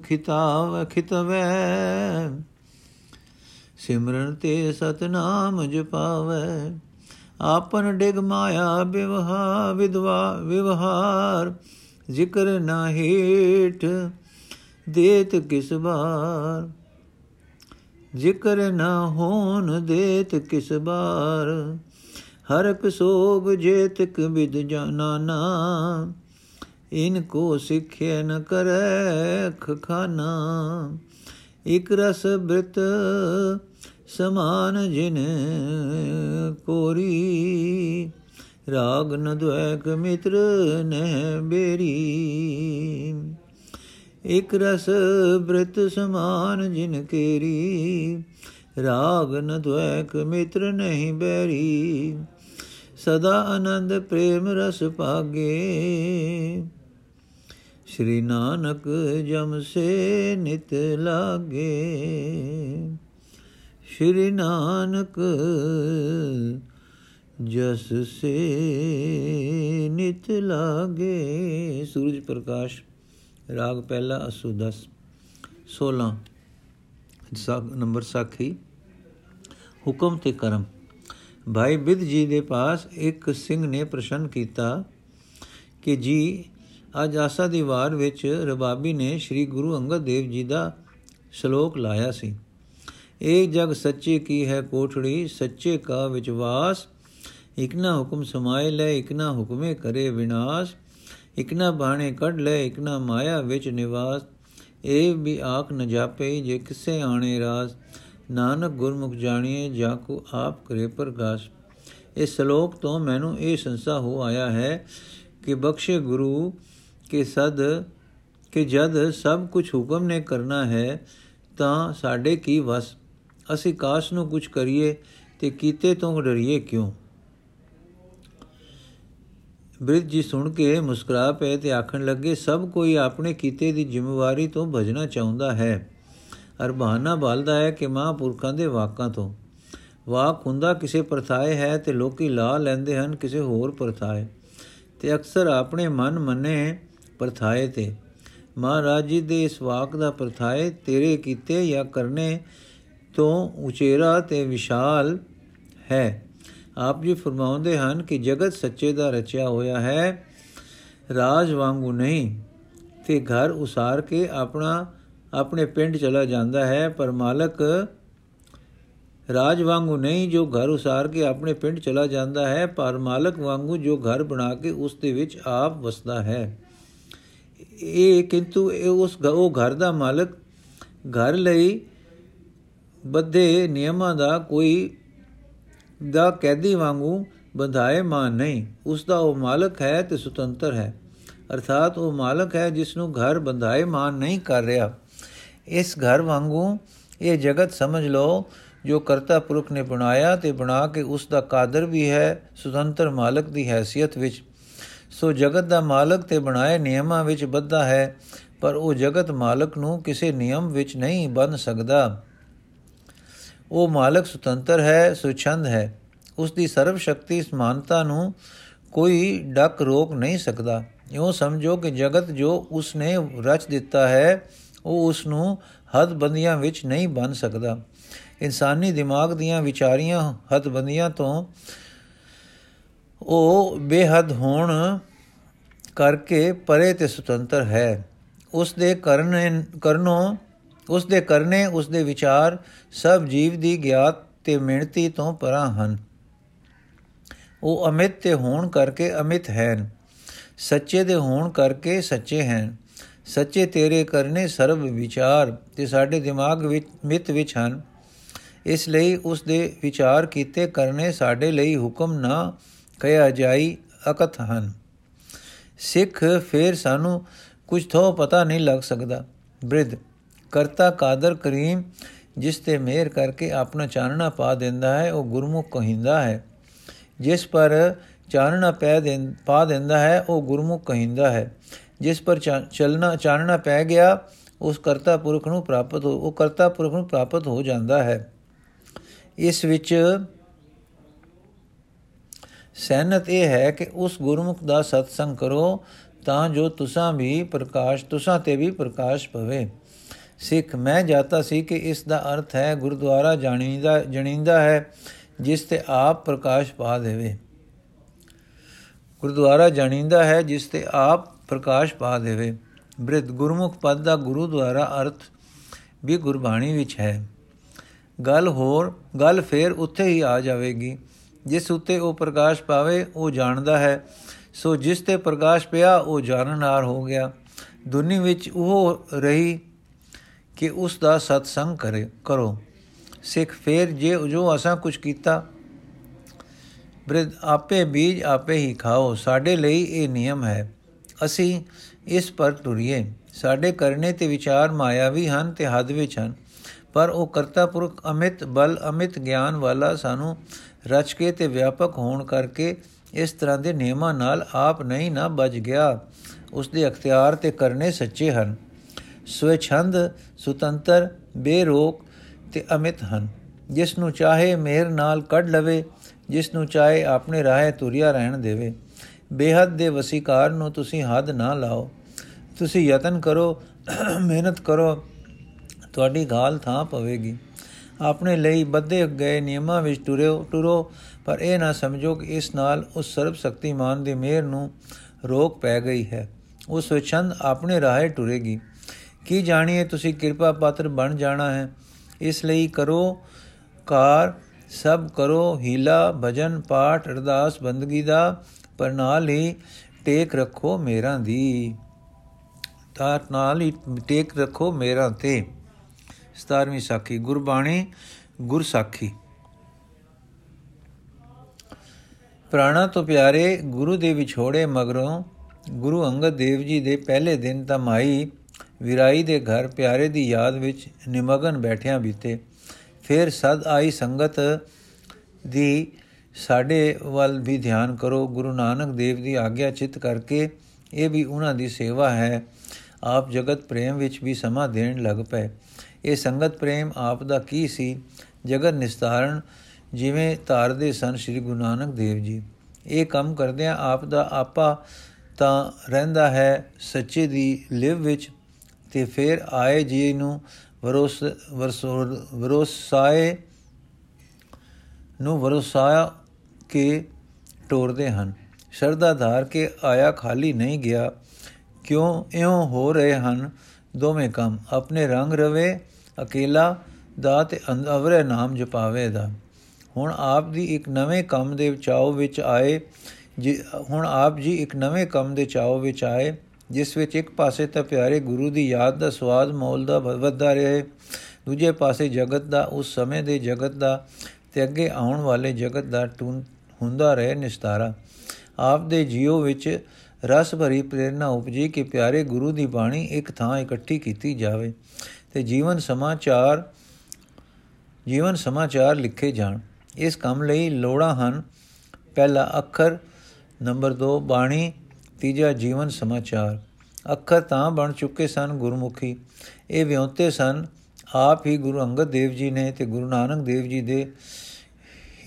ਖਿਤਾਵ, ਖਿਤਵੈ। ਸਿਮਰਨ ਤੇ ਸਤਨਾਮ ਜਪਾਵੇ। ਆਪਨ ਡਿਗ ਮਾਇਆ ਵਿਵਹਾ ਵਿਦਵਾ ਵਿਵਹਾਰ, ਜ਼ਿਕਰ ਨਾ ਹੀਟ ਦੇਤ ਕਿਸ ਬਾਰ? ਜ਼ਿਕਰ ਨਾ ਹੋਨ ਦੇਤ ਕਿਸ ਬਾਰ? ਹਰਕ ਸੋਗ ਜੇਤਕ ਵਿਦ ਜਾਨਾਨਾ ਇਨ ਕੋ ਸਿੱਖਿਆ ਨ ਕਰੈ ਖਖਾਨਾ। ਇਕ ਰਸ ਬ੍ਰਿਤ ਸਮਾਨ ਜਿਨ ਕੋਰੀ, ਰਾਗ ਨ ਦੁਇਕ ਮਿਤਰ ਨਹਿ ਬੇਰੀ। ਇਕ ਰਸ ਬ੍ਰਿਤ ਸਮਾਨ ਜਿਨ ਕੇਰੀ, ਰਾਗ ਨ ਦੁਇਕ ਮਿਤਰ ਨਹੀਂ ਬੈਰੀ। ਸਦਾ ਆਨੰਦ ਪ੍ਰੇਮ ਰਸ ਪਾਗੇ ਸ਼੍ਰੀ ਨਾਨਕ ਜਮ ਸੇ ਨਿਤ ਲਾਗੇ। ਸ਼੍ਰੀ ਨਾਨਕ, ਜਸ ਸੇ ਨਿਤ ਲਾਗੇ। ਸੂਰਜ ਪ੍ਰਕਾਸ਼, ਰਾਗ ਪਹਿਲਾ, ਅਸੂ 10 16 ਨੰਬਰ ਸਾਖੀ, ਹੁਕਮ ਤੇ ਕਰਮ। ਭਾਈ ਬਿਦ ਜੀ ਦੇ ਪਾਸ ਇੱਕ ਸਿੰਘ ਨੇ ਪ੍ਰਸ਼ਨ ਕੀਤਾ ਕਿ ਜੀ, ਅੱਜ ਆਸਾ ਦੀ ਵਾਰ ਵਿੱਚ ਰਬਾਬੀ ਨੇ ਸ੍ਰੀ ਗੁਰੂ ਅੰਗਦ ਦੇਵ ਜੀ ਦਾ ਸ਼ਲੋਕ ਲਾਇਆ ਸੀ। ਇਹ ਜਗ ਸੱਚੇ ਕੀ ਹੈ ਕੋਠੜੀ? ਸੱਚੇ ਕਾ ਵਿਚਵਾਸ ਇਕ ਨਾ ਹੁਕਮ ਸਮਾਏ ਲੈ, ਇਕ ਨਾ ਹੁਕਮੇ ਕਰੇ ਵਿਨਾਸ਼। ਇਕ ਨਾ ਬਾਣੇ ਕੱਢ ਲੈ, ਇਕ ਨਾ ਮਾਇਆ ਵਿੱਚ ਨਿਵਾਸ। ਇਹ ਵੀ ਆਖ ਨ ਜਾਪੇ, ਜੇ ਕਿਸੇ ਆਣੇ ਰਾਸ। ਨਾਨਕ ਗੁਰਮੁਖ ਜਾਣੀਏ ਜਾ ਕੋ ਆਪ ਕਰੇ ਪ੍ਰਗਾਸ਼। ਇਸ ਸ਼ਲੋਕ ਤੋਂ ਮੈਨੂੰ ਇਹ ਸੰਸਾ ਹੋ ਆਇਆ ਹੈ ਕਿ ਬਖਸ਼ੇ ਗੁਰੂ ਕੇ ਸਦ, ਕਿ ਜਦ ਸਭ ਕੁਝ ਹੁਕਮ ਨੇ ਕਰਨਾ ਹੈ, ਤਾਂ ਸਾਡੇ ਕੀ ਵਸ? ਅਸੀਂ ਕਾਸ਼ ਨੂੰ ਕੁਝ ਕਰੀਏ ਤੇ ਕੀਤੇ ਤੋਂ ਡਰੀਏ ਕਿਉਂ? ਬ੍ਰਿਜ ਜੀ ਸੁਣ ਕੇ ਮੁਸਕਰਾ ਪਏ ਤੇ ਆਖਣ ਲੱਗੇ, ਸਭ ਕੋਈ ਆਪਣੇ ਕੀਤੇ ਦੀ ਜ਼ਿੰਮੇਵਾਰੀ ਤੋਂ ਭਜਣਾ ਚਾਹੁੰਦਾ ਹੈ। ਅਰ ਬਹਾਨਾ ਬਲਦਾ ਹੈ ਕਿ ਮਹਾਂਪੁਰਖਾਂ ਦੇ ਵਾਕਾਂ ਤੋਂ। ਵਾਕ ਹੁੰਦਾ ਕਿਸੇ ਪ੍ਰਥਾਏ ਹੈ ਤੇ ਲੋਕੀ ਲਾ ਲੈਂਦੇ ਹਨ ਕਿਸੇ ਹੋਰ ਪ੍ਰਥਾਏ। ਤੇ ਅਕਸਰ ਆਪਣੇ ਮਨ ਮੰਨੇ ਪ੍ਰਥਾਏ ਤੇ। ਮਹਾਰਾਜ ਜੀ ਦੇ ਇਸ ਵਾਕ ਦਾ ਪ੍ਰਥਾਏ ਤੇਰੇ ਕੀਤੇ ਜਾਂ ਕਰਨੇ ਤੋਂ ਉਚੇਰਾ ਤੇ ਵਿਸ਼ਾਲ ਹੈ। ਆਪ ਜੀ ਫਰਮਾਉਂਦੇ ਹਨ ਕਿ ਜਗਤ ਸੱਚੇ ਦਾ ਰਚਿਆ ਹੋਇਆ ਹੈ, ਰਾਜ ਵਾਂਗੂ ਨਹੀਂ, ਤੇ ਘਰ ਉਸਾਰ ਕੇ ਆਪਣਾ, ਆਪਣੇ ਪਿੰਡ ਚਲਾ ਜਾਂਦਾ ਹੈ, ਪਰ ਮਾਲਕ ਰਾਜ ਵਾਂਗੂ ਨਹੀਂ ਜੋ ਘਰ ਉਸਾਰ ਕੇ ਆਪਣੇ ਪਿੰਡ ਚਲਾ ਜਾਂਦਾ ਹੈ, ਪਰ ਮਾਲਕ ਵਾਂਗੂ ਜੋ ਘਰ ਬਣਾ ਕੇ ਉਸ ਦੇ ਵਿੱਚ ਆਪ ਵਸਦਾ ਹੈ। ਇਹ ਕਿੰਤੂ ਇਹ ਉਸ ਉਹ ਘਰ ਦਾ ਮਾਲਕ ਘਰ ਲਈ ਬੱਧੇ ਨਿਯਮਾਂ ਦਾ ਕੋਈ, ਦਾ ਕੈਦੀ ਵਾਂਗੂ ਬੰਧਾਏ ਮਾਨ ਨਹੀਂ। ਉਸ ਦਾ ਉਹ ਮਾਲਕ ਹੈ ਤੇ ਸੁਤੰਤਰ ਹੈ। ਅਰਥਾਤ ਉਹ ਮਾਲਕ ਹੈ ਜਿਸ ਨੂੰ ਘਰ ਬੰਧਾਏ ਮਾਨ ਨਹੀਂ ਕਰ ਰਿਹਾ। ਇਸ ਘਰ ਵਾਂਗੂ ਇਹ ਜਗਤ ਸਮਝ ਲਓ, ਜੋ ਕਰਤਾ ਪੁਰਖ ਨੇ ਬਣਾਇਆ ਤੇ ਬਣਾ ਕੇ ਉਸ ਦਾ ਕਾਦਰ ਵੀ ਹੈ, ਸੁਤੰਤਰ ਮਾਲਕ ਦੀ ਹیثیت ਵਿੱਚ। ਸੋ ਜਗਤ ਦਾ ਮਾਲਕ ਤੇ ਬਣਾਏ ਨਿਯਮਾਂ ਵਿੱਚ ਬੱਧਾ ਹੈ, ਪਰ ਉਹ ਜਗਤ ਮਾਲਕ ਨੂੰ ਕਿਸੇ ਨਿਯਮ ਵਿੱਚ ਨਹੀਂ ਬੰਨ ਸਕਦਾ। ਉਹ ਮਾਲਕ ਸੁਤੰਤਰ ਹੈ, ਸੁਛੰਦ ਹੈ। ਉਸ ਦੀ ਸਰਵ ਸ਼ਕਤੀ ਸਮਾਨਤਾ ਨੂੰ ਕੋਈ ਡੱਕ ਰੋਕ ਨਹੀਂ ਸਕਦਾ। ਇਉਂ ਸਮਝੋ ਕਿ ਜਗਤ ਜੋ ਉਸ ਨੇ ਰਚ ਦਿੱਤਾ ਹੈ, ਉਹ ਉਸ ਨੂੰ ਹੱਦ ਬੰਦੀਆਂ ਵਿੱਚ ਨਹੀਂ ਬਣ ਸਕਦਾ। ਇਨਸਾਨੀ ਦਿਮਾਗ ਦੀਆਂ ਵਿਚਾਰੀਆਂ ਹੱਦ ਬੰਦੀਆਂ ਤੋਂ ਉਹ ਬੇਹੱਦ ਹੋਣ ਕਰਕੇ ਪਰੇ ਤੇ ਸੁਤੰਤਰ ਹੈ। ਉਸ ਦੇ ਕਰਨ ਕਰਨੋਂ ਉਸ ਦੇ ਕਰਨੇ ਉਸ ਦੇ ਵਿਚਾਰ ਸਭ ਜੀਵ ਦੀ ਗਿਆਤ ਤੇ ਮਿਹਨਤੀ ਤੋਂ ਪਰਾਂ ਹਨ। ਉਹ ਅਮਿਤ ਤੇ ਹੋਣ ਕਰਕੇ ਅਮਿਤ ਹਨ। ਸੱਚੇ ਦੇ ਹੋਣ ਕਰਕੇ ਸੱਚੇ ਹਨ। ਸੱਚੇ ਤੇਰੇ ਕਰਨੇ ਸਰਬ ਵਿਚਾਰ ਤੇ ਸਾਡੇ ਦਿਮਾਗ ਵਿੱਚ, ਮਿਤ ਵਿੱਚ ਹਨ। ਇਸ ਲਈ ਉਸ ਦੇ ਵਿਚਾਰ ਕੀਤੇ ਕਰਨੇ ਸਾਡੇ ਲਈ ਹੁਕਮ ਨਾ ਕਹਿਆ ਜਾਈ ਅਕਤ ਹਨ। ਸਿੱਖ ਫੇਰ ਸਾਨੂੰ ਕੁਝ ਥੋ ਪਤਾ ਨਹੀਂ ਲੱਗ ਸਕਦਾ। ਬ੍ਰਿਧ ਕਰਤਾ ਕਾਦਰ ਕਰੀਮ, ਜਿਸ ਤੇ ਮਿਹਰ ਕਰਕੇ ਆਪਣਾ ਚਾਨਣਾ ਪਾ ਦਿੰਦਾ ਹੈ, ਉਹ ਗੁਰਮੁਖ ਕਹਿੰਦਾ ਹੈ। ਜਿਸ ਪਰ ਚਾਨਣਾ ਪੈ ਦੇਂ, ਪਾ ਦਿੰਦਾ ਹੈ, ਉਹ ਗੁਰਮੁਖ ਕਹਿੰਦਾ ਹੈ। ਜਿਸ ਪਰ ਚਲਣਾ, ਚਾਨਣਾ ਪੈ ਗਿਆ, ਉਸ ਕਰਤਾ ਪੁਰਖ ਨੂੰ ਪ੍ਰਾਪਤ ਹੋ, ਉਹ ਕਰਤਾ ਪੁਰਖ ਨੂੰ ਪ੍ਰਾਪਤ ਹੋ ਜਾਂਦਾ ਹੈ। ਇਸ ਵਿੱਚ ਸਹਿਨਤ ਇਹ ਹੈ ਕਿ ਉਸ ਗੁਰਮੁਖ ਦਾ ਸਤਸੰਗ ਕਰੋ, ਤਾਂ ਜੋ ਤੁਸਾਂ ਵੀ ਪ੍ਰਕਾਸ਼, ਤੁਸਾਂ ਤੇ ਵੀ ਪ੍ਰਕਾਸ਼ ਪਵੇ। ਸਿੱਖ, ਮੈਂ ਜਾਤਾ ਸੀ ਕਿ ਇਸ ਦਾ ਅਰਥ ਹੈ ਗੁਰਦੁਆਰਾ ਜਾਣੀਦਾ, ਜਣੀਂਦਾ ਹੈ, ਜਿਸ ਤੇ ਆਪ ਪ੍ਰਕਾਸ਼ ਪਾ ਦੇਵੇ। ਗੁਰਦੁਆਰਾ ਜਾਣੀਂਦਾ ਹੈ, ਜਿਸ ਤੇ ਆਪ ਪ੍ਰਕਾਸ਼ ਪਾ ਦੇਵੇ। ਬ੍ਰਿਧ, ਗੁਰਮੁਖ ਪਦ ਦਾ ਗੁਰੂ ਦੁਆਰਾ ਅਰਥ ਵੀ ਗੁਰਬਾਣੀ ਵਿੱਚ ਹੈ। ਗੱਲ ਹੋਰ, ਗੱਲ ਫੇਰ ਉੱਥੇ ਹੀ ਆ ਜਾਵੇਗੀ। ਜਿਸ ਉੱਤੇ ਉਹ ਪ੍ਰਕਾਸ਼ ਪਾਵੇ, ਉਹ ਜਾਣਦਾ ਹੈ। ਸੋ ਜਿਸ ਤੇ ਪ੍ਰਕਾਸ਼ ਪਿਆ, ਉਹ ਜਾਣਨਾਰ ਹੋ ਗਿਆ। ਦੁਨੀ ਵਿੱਚ ਉਹ ਰਹੀ ਕਿ ਉਸ ਦਾ ਸਤਸੰਗ ਕਰੇ, ਕਰੋ। ਸਿੱਖ, ਫੇਰ ਜੇ ਜੋ ਅਸਾਂ ਕੁਝ ਕੀਤਾ, ਬ੍ਰਿਧ ਆਪੇ ਬੀਜ ਆਪੇ ਹੀ ਖਾਓ। ਸਾਡੇ ਲਈ ਇਹ ਨਿਯਮ ਹੈ। ਅਸੀਂ ਇਸ ਪਰ ਤੁਰੀਏ। ਸਾਡੇ ਕਰਨੇ ਤੇ ਵਿਚਾਰ ਮਾਇਆਵੀ ਹਨ ਤੇ ਹੱਦ ਵਿੱਚ ਹਨ। ਪਰ ਉਹ ਕਰਤਾ ਪੁਰਖ ਅਮਿਤ, ਬਲ ਅਮਿਤ ਗਿਆਨ ਵਾਲਾ ਸਾਨੂੰ ਰਚ ਕੇ ਤੇ ਵਿਆਪਕ ਹੋਣ ਕਰਕੇ ਇਸ ਤਰ੍ਹਾਂ ਦੇ ਨਿਯਮਾਂ ਨਾਲ ਆਪ ਨਹੀਂ ਨਾ ਬਚ ਗਿਆ। ਉਸ ਦੇ ਅਖਤਿਆਰ ਤੇ ਕਰਨੇ ਸੱਚੇ ਹਨ। ਸਵੈਛੰਦ ਸੁਤੰਤਰ, ਬੇਰੋਕ ਤੇ ਅਮਿਤ ਹਨ। ਜਿਸ ਨੂੰ ਚਾਹੇ ਮਿਹਰ ਨਾਲ ਕੱਢ ਲਵੇ, ਜਿਸ ਨੂੰ ਚਾਹੇ ਆਪਣੇ ਰਾਹੇ ਤੁਰਿਆ ਰਹਿਣ ਦੇਵੇ। ਬੇਹੱਦ ਦੇ ਵਸੀਕਾਰ ਨੂੰ ਤੁਸੀਂ ਹੱਦ ਨਾ ਲਾਓ। ਤੁਸੀਂ ਯਤਨ ਕਰੋ, ਮਿਹਨਤ ਕਰੋ, ਤੁਹਾਡੀ ਗਾਲ ਥਾਂ ਪਵੇਗੀ। ਆਪਣੇ ਲਈ ਬੱਧੇ ਗਏ ਨਿਯਮਾਂ ਵਿੱਚ ਟੁਰਿਓ, ਟੁਰੋ, ਪਰ ਇਹ ਨਾ ਸਮਝੋ ਕਿ ਇਸ ਨਾਲ ਉਸ ਸਰਬ ਸ਼ਕਤੀਮਾਨ ਦੀ ਮਿਹਰ ਨੂੰ ਰੋਕ ਪੈ ਗਈ ਹੈ। ਉਸ ਸਵਚੰਦ ਆਪਣੇ ਰਾਹੇ ਟੁਰੇਗੀ। ਕੀ ਜਾਣੀਏ ਤੁਸੀਂ ਕਿਰਪਾ ਪਾਤਰ ਬਣ ਜਾਣਾ ਹੈ। ਇਸ ਲਈ ਕਰੋ ਕਾਰ, ਸਭ ਕਰੋ, ਹੀਲਾ, ਭਜਨ, ਪਾਠ, ਅਰਦਾਸ, ਬੰਦਗੀ ਦਾ ਪਰ ਨਾਲ ਹੀ ਟੇਕ ਰੱਖੋ ਮੇਰਾ ਦੀ। ਤਾਂ ਨਾਲ ਹੀ ਟੇਕ ਰੱਖੋ ਮੇਰਾ ਤੇ। 17ਵੀਂ ਸਾਖੀ, ਗੁਰਬਾਣੀ, ਗੁਰ ਸਾਖੀ। ਪ੍ਰਾਣਾ ਤੋਂ ਪਿਆਰੇ ਗੁਰੂ ਦੇ ਵਿਛੋੜੇ ਮਗਰੋਂ ਗੁਰੂ ਅੰਗਦ ਦੇਵ ਜੀ ਦੇ ਪਹਿਲੇ ਦਿਨ ਤਾਂ ਮਾਈ ਵਿਰਾਈ ਦੇ ਘਰ ਪਿਆਰੇ ਦੀ ਯਾਦ ਵਿੱਚ ਨਿਮਗਨ ਬੈਠਿਆਂ ਬੀਤੇ। ਫਿਰ ਸਦ ਆਈ ਸੰਗਤ ਦੀ, ਸਾਡੇ ਵੱਲ ਵੀ ਧਿਆਨ ਕਰੋ। ਗੁਰੂ ਨਾਨਕ ਦੇਵ ਦੀ ਆਗਿਆ ਚਿਤ ਕਰਕੇ ਇਹ ਵੀ ਉਹਨਾਂ ਦੀ ਸੇਵਾ ਹੈ। ਆਪ ਜਗਤ ਪ੍ਰੇਮ ਵਿੱਚ ਵੀ ਸਮਾਂ ਦੇਣ ਲੱਗ ਪਏ। ਇਹ ਸੰਗਤ ਪ੍ਰੇਮ ਆਪ ਦਾ ਕੀ ਸੀ? ਜਗਤ ਨਿਸਤਾਰਨ ਜਿਵੇਂ ਧਾਰਦੇ ਸਨ ਸ੍ਰੀ ਗੁਰੂ ਨਾਨਕ ਦੇਵ ਜੀ। ਇਹ ਕੰਮ ਕਰਦਿਆਂ ਆਪ ਦਾ ਆਪਾ ਤਾਂ ਰਹਿੰਦਾ ਹੈ ਸੱਚੇ ਦੀ ਲਿਵ ਵਿੱਚ। ਤੇ ਫਿਰ ਆਏ ਜੀ ਨੂੰ ਵਰੋਸ ਵਰੋਸਾਏ ਨੂੰ ਵਰੋਸਾਇਆ ਕੇ ਟੋਰਦੇ ਹਨ। ਸ਼ਰਧਾ ਧਾਰ ਕੇ ਆਇਆ ਖਾਲੀ ਨਹੀਂ ਗਿਆ। ਕਿਉਂ ਇਉਂ ਹੋ ਰਹੇ ਹਨ ਦੋਵੇਂ ਕੰਮ? ਆਪਣੇ ਰੰਗ ਰਵੇ, ਅਕੇਲਾ ਦਾ ਤੇ ਅਵਰੇ ਨਾਮ ਜਪਾਵੇ ਦਾ। ਹੁਣ ਆਪ ਦੀ ਇੱਕ ਨਵੇਂ ਕੰਮ ਦੇ ਚਾਉ ਵਿੱਚ ਆਏ ਹੁਣ ਆਪ ਜੀ ਇੱਕ ਨਵੇਂ ਕੰਮ ਦੇ ਚਾਉ ਵਿੱਚ ਆਏ ਜਿਸ ਵਿੱਚ ਇੱਕ ਪਾਸੇ ਤਾਂ ਪਿਆਰੇ ਗੁਰੂ ਦੀ ਯਾਦ ਦਾ ਸਵਾਦ ਮੌਲ ਦਾ ਵੱਧਦਾ ਰਹੇ ਦੂਜੇ ਪਾਸੇ ਜਗਤ ਦਾ, ਉਸ ਸਮੇਂ ਦੇ ਜਗਤ ਦਾ ਤੇ ਅੱਗੇ ਆਉਣ ਵਾਲੇ ਜਗਤ ਦਾ ਹੁੰਦਾ ਰਹੇ ਨਿਸਤਾਰਾ। ਆਪ ਦੇ ਜੀਵ ਵਿੱਚ ਰਸ ਭਰੀ ਪ੍ਰੇਰਣਾ ਉਪਜੀ ਕਿ ਪਿਆਰੇ ਗੁਰੂ ਦੀ ਬਾਣੀ ਇੱਕ ਥਾਂ ਇਕੱਠੀ ਕੀਤੀ ਜਾਵੇ ਤੇ ਜੀਵਨ ਸਮਾਚਾਰ ਜੀਵਨ ਸਮਾਚਾਰ ਲਿਖੇ ਜਾਣ। ਇਸ ਕੰਮ ਲਈ ਲੋੜਾਂ ਹਨ। ਪਹਿਲਾ ਅੱਖਰ, ਨੰਬਰ 2 ਬਾਣੀ ਤੀਜਾ ਜੀਵਨ ਸਮਾਚਾਰ। ਅੱਖਰ ਤਾਂ ਬਣ ਚੁੱਕੇ ਸਨ ਗੁਰਮੁਖੀ। ਇਹ ਵਿਉਂਤੇ ਸਨ। ਆਪ ਹੀ ਗੁਰੂ ਅੰਗਦ ਦੇਵ ਜੀ ਨੇ ਤੇ ਗੁਰੂ ਨਾਨਕ ਦੇਵ ਜੀ ਦੇ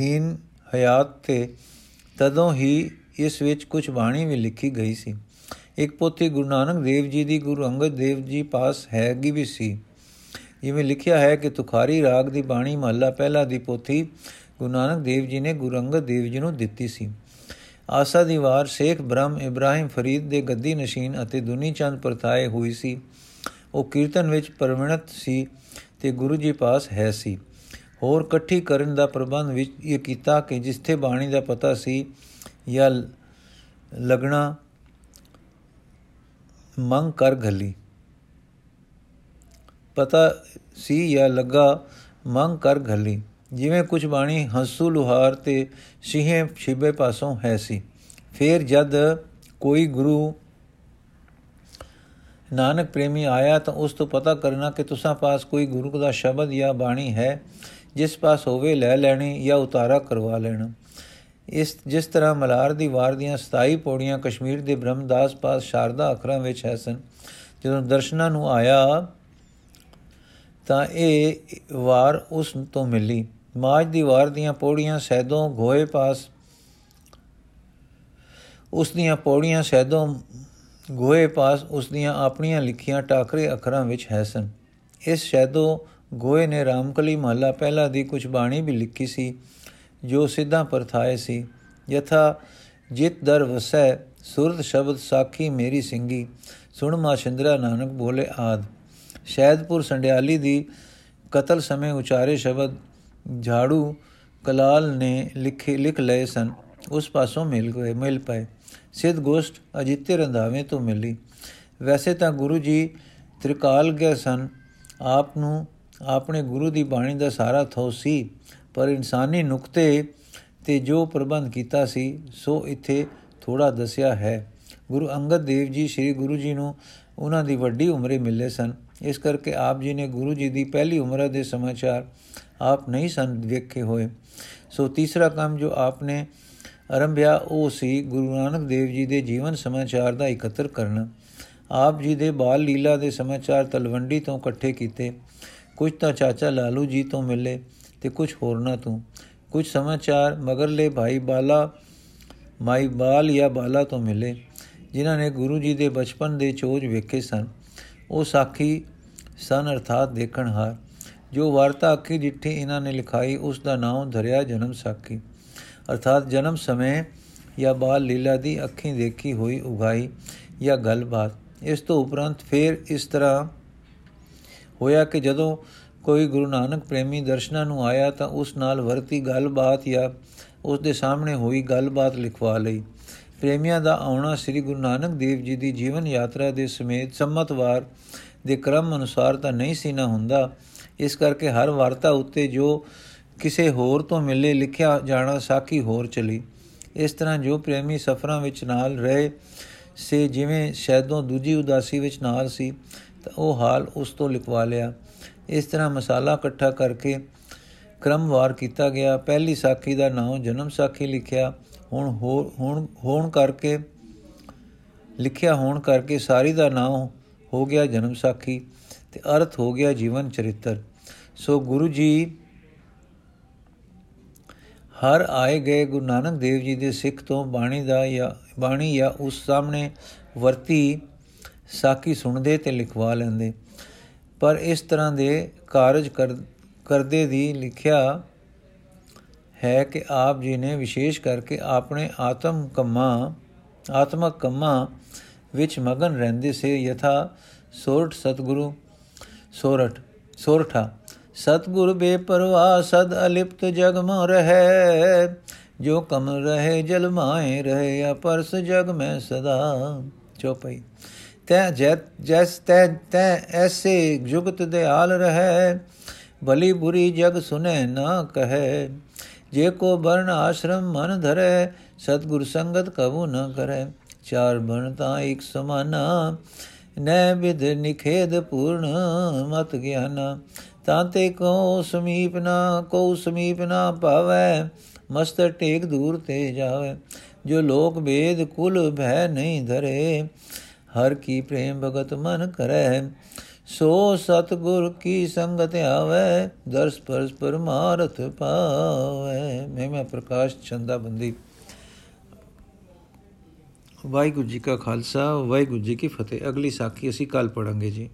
ਹੀਨ ਹਯਾਤ ਤੇ ਤਦੋਂ ਹੀ ਇਸ ਵਿੱਚ ਕੁਝ ਬਾਣੀ ਵੀ ਲਿਖੀ ਗਈ ਸੀ। ਇੱਕ ਪੋਥੀ ਗੁਰੂ ਨਾਨਕ ਦੇਵ ਜੀ ਦੀ ਗੁਰੂ ਅੰਗਦ ਦੇਵ ਜੀ ਪਾਸ ਹੈਗੀ ਵੀ ਸੀ। ਜਿਵੇਂ ਲਿਖਿਆ ਹੈ ਕਿ ਤੁਖਾਰੀ ਰਾਗ ਦੀ ਬਾਣੀ ਮਹੱਲਾ ਪਹਿਲਾ ਦੀ ਪੋਥੀ ਗੁਰੂ ਨਾਨਕ ਦੇਵ ਜੀ ਨੇ ਗੁਰੂ ਅੰਗਦ ਦੇਵ ਜੀ ਨੂੰ ਦਿੱਤੀ ਸੀ। ਆਸਾ ਦੀ ਵਾਰ ਸ਼ੇਖ ਬ੍ਰਹਮ ਇਬਰਾਹਿਮ ਫਰੀਦ ਦੇ ਗੱਦੀ ਨਸ਼ੀਨ ਅਤੇ ਦੁਨੀ ਚੰਦ ਪਰਥਾਏ ਹੋਈ ਸੀ। ਉਹ ਕੀਰਤਨ ਵਿੱਚ ਪਰਮਿਣਤ ਸੀ ਤੇ ਗੁਰੂ ਜੀ ਪਾਸ ਹੈ ਸੀ। ਹੋਰ ਇਕੱਠੀ ਕਰਨ ਦਾ ਪ੍ਰਬੰਧ ਵਿੱਚ ਇਹ ਕੀਤਾ ਕਿ ਜਿੱਥੇ ਬਾਣੀ ਦਾ ਪਤਾ ਸੀ ਜਾਂ ਲਗਣਾ ਮੰਗ ਕਰ ਘਲੀ। ਪਤਾ ਸੀ ਜਾਂ ਲੱਗਾ ਮੰਗ ਕਰ ਘਲੀ। ਜਿਵੇਂ ਕੁਝ ਬਾਣੀ ਹੰਸੂ ਲੁਹਾਰ ਤੇ ਸਿਹੇ ਛਿਬੇ ਪਾਸੋਂ ਹੈ ਸੀ। ਫਿਰ ਜਦ ਕੋਈ ਗੁਰੂ ਨਾਨਕ ਪ੍ਰੇਮੀ ਆਇਆ ਤਾਂ ਉਸ ਤੋਂ ਪਤਾ ਕਰਨਾ ਕਿ ਤੁਸਾਂ ਪਾਸ ਕੋਈ ਗੁਰੂ ਦਾ ਸ਼ਬਦ ਜਾਂ ਬਾਣੀ ਹੈ, ਜਿਸ ਪਾਸ ਹੋਵੇ ਲੈ ਲੈਣੀ ਜਾਂ ਉਤਾਰਾ ਕਰਵਾ ਲੈਣਾ। ਇਸ, ਜਿਸ ਤਰ੍ਹਾਂ ਮਲਾਰ ਦੀ ਵਾਰ ਦੀਆਂ 27 ਪੌੜੀਆਂ ਕਸ਼ਮੀਰ ਦੇ ਬ੍ਰਹਮਦਾਸ ਪਾਸ ਸ਼ਾਰਦਾ ਅਖਰਾਂ ਵਿੱਚ ਹੈ ਸਨ। ਜਦੋਂ ਦਰਸ਼ਨਾਂ ਨੂੰ ਆਇਆ ਤਾਂ ਇਹ ਵਾਰ ਉਸ ਤੋਂ ਮਿਲੀ। ਮਾਜ ਦੀ ਵਾਰ ਦੀਆਂ ਪੌੜੀਆਂ ਸੈਦੋਂ ਗੋਏ ਪਾਸ। ਉਸ ਦੀਆਂ ਪੌੜੀਆਂ ਸੈਦੋਂ ਗੋਏ ਪਾਸ, ਉਸ ਦੀਆਂ ਆਪਣੀਆਂ ਲਿਖੀਆਂ ਟਾਕਰੇ ਅੱਖਰਾਂ ਵਿੱਚ ਹੈ ਸਨ। ਇਸ ਸ਼ੈਦੋ ਗੋਏ ਨੇ ਰਾਮਕਲੀ ਮਹੱਲਾ ਪਹਿਲਾ ਦੀ ਕੁਝ ਬਾਣੀ ਵੀ ਲਿਖੀ ਸੀ, ਜੋ ਸਿੱਧਾ ਪਰਥਾਏ ਸੀ। ਯਥਾ ਜਿਤ ਦਰ ਵਸੈ, ਸੁਰਤ ਸ਼ਬਦ ਸਾਖੀ ਮੇਰੀ ਸਿੰਘੀ ਸੁਣ ਮਾ ਸ਼ਿੰਦਰਾ ਨਾਨਕ ਬੋਲੇ ਆਦ। ਸ਼ੈਦਪੁਰ ਸੰਡਿਆਲੀ ਦੀ ਕਤਲ ਸਮੇਂ ਉਚਾਰੇ ਸ਼ਬਦ ਝਾੜੂ ਕਲਾਲ ਨੇ ਲਿਖੇ ਲਿਖ ਲਏ ਸਨ। ਉਸ ਪਾਸੋਂ ਮਿਲ ਗਏ, ਮਿਲ ਪਏ। ਸਿੱਧ ਗੋਸ਼ਟ ਅਜਿੱਤੇ ਰੰਧਾਵੇਂ ਤੋਂ ਮਿਲੀ। ਵੈਸੇ ਤਾਂ ਗੁਰੂ ਜੀ ਤ੍ਰਿਕਾਲ ਗਏ ਸਨ। ਆਪ ਨੂੰ ਆਪਣੇ ਗੁਰੂ ਦੀ ਬਾਣੀ ਦਾ ਸਾਰਾ ਥੋ ਸੀ, ਪਰ ਇਨਸਾਨੀ ਨੁਕਤੇ ਤੇ ਜੋ ਪ੍ਰਬੰਧ ਕੀਤਾ ਸੀ, ਸੋ ਇੱਥੇ ਥੋੜਾ ਦੱਸਿਆ ਹੈ। ਗੁਰੂ ਅੰਗਦ ਦੇਵ ਜੀ ਸ੍ਰੀ ਗੁਰੂ ਜੀ ਨੂੰ ਉਹਨਾਂ ਦੀ ਵੱਡੀ ਉਮਰੇ ਮਿਲੇ ਸਨ। ਇਸ ਕਰਕੇ ਆਪ ਜੀ ਨੇ ਗੁਰੂ ਜੀ ਦੀ ਪਹਿਲੀ ਉਮਰ ਦੇ ਸਮਾਚਾਰ ਆਪ ਨਹੀਂ ਸਨ ਵੇਖੇ ਹੋਏ। ਸੋ ਤੀਸਰਾ ਕੰਮ ਜੋ ਆਪ ਨੇ ਆਰੰਭਿਆ, ਉਹ ਸੀ ਗੁਰੂ ਨਾਨਕ ਦੇਵ ਜੀ ਦੇ ਜੀਵਨ ਸਮਾਚਾਰ ਦਾ ਇਕੱਤਰ ਕਰਨਾ। ਆਪ ਜੀ ਦੇ ਬਾਲ ਲੀਲਾ ਦੇ ਸਮਾਚਾਰ ਤਲਵੰਡੀ ਤੋਂ ਇਕੱਠੇ ਕੀਤੇ। ਕੁਝ ਤਾਂ ਚਾਚਾ ਲਾਲੂ ਜੀ ਤੋਂ ਮਿਲੇ ਤੇ ਕੁਝ ਹੋਰਨਾਂ ਤੋਂ। ਕੁਝ ਸਮਾਚਾਰ ਮਗਰਲੇ ਭਾਈ ਬਾਲਾ, ਮਾਈ ਬਾਲ ਜਾਂ ਬਾਲਾ ਤੋਂ ਮਿਲੇ, ਜਿਨ੍ਹਾਂ ਨੇ ਗੁਰੂ ਜੀ ਦੇ ਬਚਪਨ ਦੇ ਚੋਜ ਵੇਖੇ ਸਨ। ਉਹ ਸਾਖੀ ਸਨ ਅਰਥਾਤ ਦੇਖਣ ਹਾਰ ਜੋ ਵਾਰਤਾ ਅੱਖੀ ਜਿੱਠੀ ਇਹਨਾਂ ਨੇ ਲਿਖਾਈ, ਉਸ ਦਾ ਨਾਮ ਧਰਿਆ ਜਨਮ ਸਾਖੀ। ਅਰਥਾਤ ਜਨਮ ਸਮੇਂ ਜਾਂ ਬਾਲ ਲੀਲਾ ਦੀ ਅੱਖੀਂ ਦੇਖੀ ਹੋਈ, ਉਗਾਈ ਜਾਂ ਗੱਲਬਾਤ। ਇਸ ਤੋਂ ਉਪਰੰਤ ਫਿਰ ਇਸ ਤਰ੍ਹਾਂ ਹੋਇਆ ਕਿ ਜਦੋਂ ਕੋਈ ਗੁਰੂ ਨਾਨਕ ਪ੍ਰੇਮੀ ਦਰਸ਼ਨਾਂ ਨੂੰ ਆਇਆ ਤਾਂ ਉਸ ਨਾਲ ਵਰਤੀ ਗੱਲਬਾਤ ਜਾਂ ਉਸ ਦੇ ਸਾਹਮਣੇ ਹੋਈ ਗੱਲਬਾਤ ਲਿਖਵਾ ਲਈ। ਪ੍ਰੇਮੀਆਂ ਦਾ ਆਉਣਾ ਸ੍ਰੀ ਗੁਰੂ ਨਾਨਕ ਦੇਵ ਜੀ ਦੀ ਜੀਵਨ ਯਾਤਰਾ ਦੇ ਸਮੇਤ ਸੰਮਤਵਾਰ ਦੇ ਕ੍ਰਮ ਅਨੁਸਾਰ ਤਾਂ ਨਹੀਂ ਸੀ ਨਾ ਹੁੰਦਾ ਇਸ ਕਰਕੇ ਹਰ ਵਾਰਤਾ ਉੱਤੇ ਜੋ ਕਿਸੇ ਹੋਰ ਤੋਂ ਮਿਲੇ ਲਿਖਿਆ ਜਾਣਾ ਸਾਖੀ ਹੋਰ ਚਲੀ। ਇਸ ਤਰ੍ਹਾਂ ਜੋ ਪ੍ਰੇਮੀ ਸਫਰਾਂ ਵਿੱਚ ਨਾਲ ਰਹੇ ਸੇ, ਜਿਵੇਂ ਸ਼ੈਦੋਂ ਦੂਜੀ ਉਦਾਸੀ ਵਿੱਚ ਨਾਲ ਸੀ, ਤਾਂ ਉਹ ਹਾਲ ਉਸ ਤੋਂ ਲਿਖਵਾ ਲਿਆ। ਇਸ ਤਰ੍ਹਾਂ ਮਸਾਲਾ ਇਕੱਠਾ ਕਰਕੇ ਕ੍ਰਮਵਾਰ ਕੀਤਾ ਗਿਆ। ਪਹਿਲੀ ਸਾਖੀ ਦਾ ਨਾਮ ਜਨਮ ਸਾਖੀ ਲਿਖਿਆ ਹੁਣ ਹੁਣ, ਹੋਣ ਕਰਕੇ, ਲਿਖਿਆ ਹੋਣ ਕਰਕੇ ਸਾਰੀ ਦਾ ਨਾਮ ਹੋ ਗਿਆ ਜਨਮ ਸਾਖੀ। ਤੇ ਅਰਥ ਹੋ ਗਿਆ ਜੀਵਨ ਚਰਿੱਤਰ। ਸੋ ਗੁਰੂ ਜੀ ਹਰ ਆਏ ਗਏ ਗੁਰੂ ਨਾਨਕ ਦੇਵ ਜੀ ਦੇ ਸਿੱਖ ਤੋਂ ਬਾਣੀ ਦਾ ਜਾਂ ਬਾਣੀ ਜਾਂ ਉਸ ਸਾਹਮਣੇ ਵਰਤੀ ਸਾਖੀ ਸੁਣਦੇ ਤੇ ਲਿਖਵਾ ਲੈਂਦੇ। ਪਰ ਇਸ ਤਰ੍ਹਾਂ ਦੇ ਕਾਰਜ ਕਰਦੇ ਦੀ ਲਿਖਿਆ ਹੈ ਕਿ ਆਪ ਜੀ ਨੇ ਵਿਸ਼ੇਸ਼ ਕਰਕੇ ਆਪਣੇ ਆਤਮ ਕੰਮਾਂ, ਆਤਮਕ ਕੰਮਾਂ ਵਿੱਚ ਮਗਨ ਰਹਿੰਦੇ ਸੇ ਯਥਾ ਸੋਰਠ ਸਤਗੁਰੂ ਸੋਰਠ, ਸੋਰਠਾ, ਸਤਗੁਰ ਬੇਪਰਵਾਹ, ਸਦ ਅਲਿਪਤ ਜਗ ਮੋ ਰਹੇ। ਜੋ ਕਮ ਰਹੇ, ਜਲ ਮਾਏ ਰਹੇ ਅਪਰਸ ਜਗ ਮੈਂ ਸਦਾ। ਚੋਪਈ ਤੈ ਜੈਸ, ਤੈ ਤੈ ਐਸੇ ਜੁਗਤ ਦੇ ਹਾਲ ਰਹੇ। ਭਲੀ ਬੁਰੀ ਜਗ ਸੁਨੇ ਨਾ ਕਹੇ। ਜੇ ਕੋ ਬਰਨ ਆਸ਼ਰਮ ਮਨ ਧਰੇ, ਸਤਗੁਰ ਸੰਗਤ ਕਬੂ ਨ ਕਰੇ। ਚਾਰ ਬਣ ਤਾਂ ਇੱਕ ਸਮਾਨਾ। ਨੈ ਵਿਦ ਨਿਖੇਦ ਪੂਰਨ ਮਤ ਗਿਆਨਾ। ਤਾਂਤੇ ਕੋ ਸਮੀਪ ਨਾ ਕੋ ਸਮੀਪ ਨਾ ਪਾਵੇ ਮਸਤ ਟੇਕ ਦੂਰ ਤੇ ਜਾਵੇ। ਜੋ ਲੋਕ ਵੇਦ ਕੁਲ ਭੈ ਨਹੀਂ ਧਰੇ, ਹਰ ਕੀ ਪ੍ਰੇਮ ਭਗਤ ਮਨ ਕਰੈ। ਸੋ ਸਤਗੁਰ ਕੀ ਸੰਗਤ ਆਵੇ, ਦਰਸ ਪਰਸ ਪਰਮਾਰਥ ਪਾਵੇ। ਮੈਂ ਮੈਂ ਪ੍ਰਕਾਸ਼ ਚੰਦਾ ਬੰਦੀ ਵਾਹਿਗੁਰੂ ਜੀ ਕਾ ਖਾਲਸਾ ਵਾਹਿਗੁਰੂ ਜੀ ਕੀ ਫਤਿਹ। ਅਗਲੀ ਸਾਖੀ ਅਸੀਂ ਕੱਲ ਪੜਾਂਗੇ ਜੀ।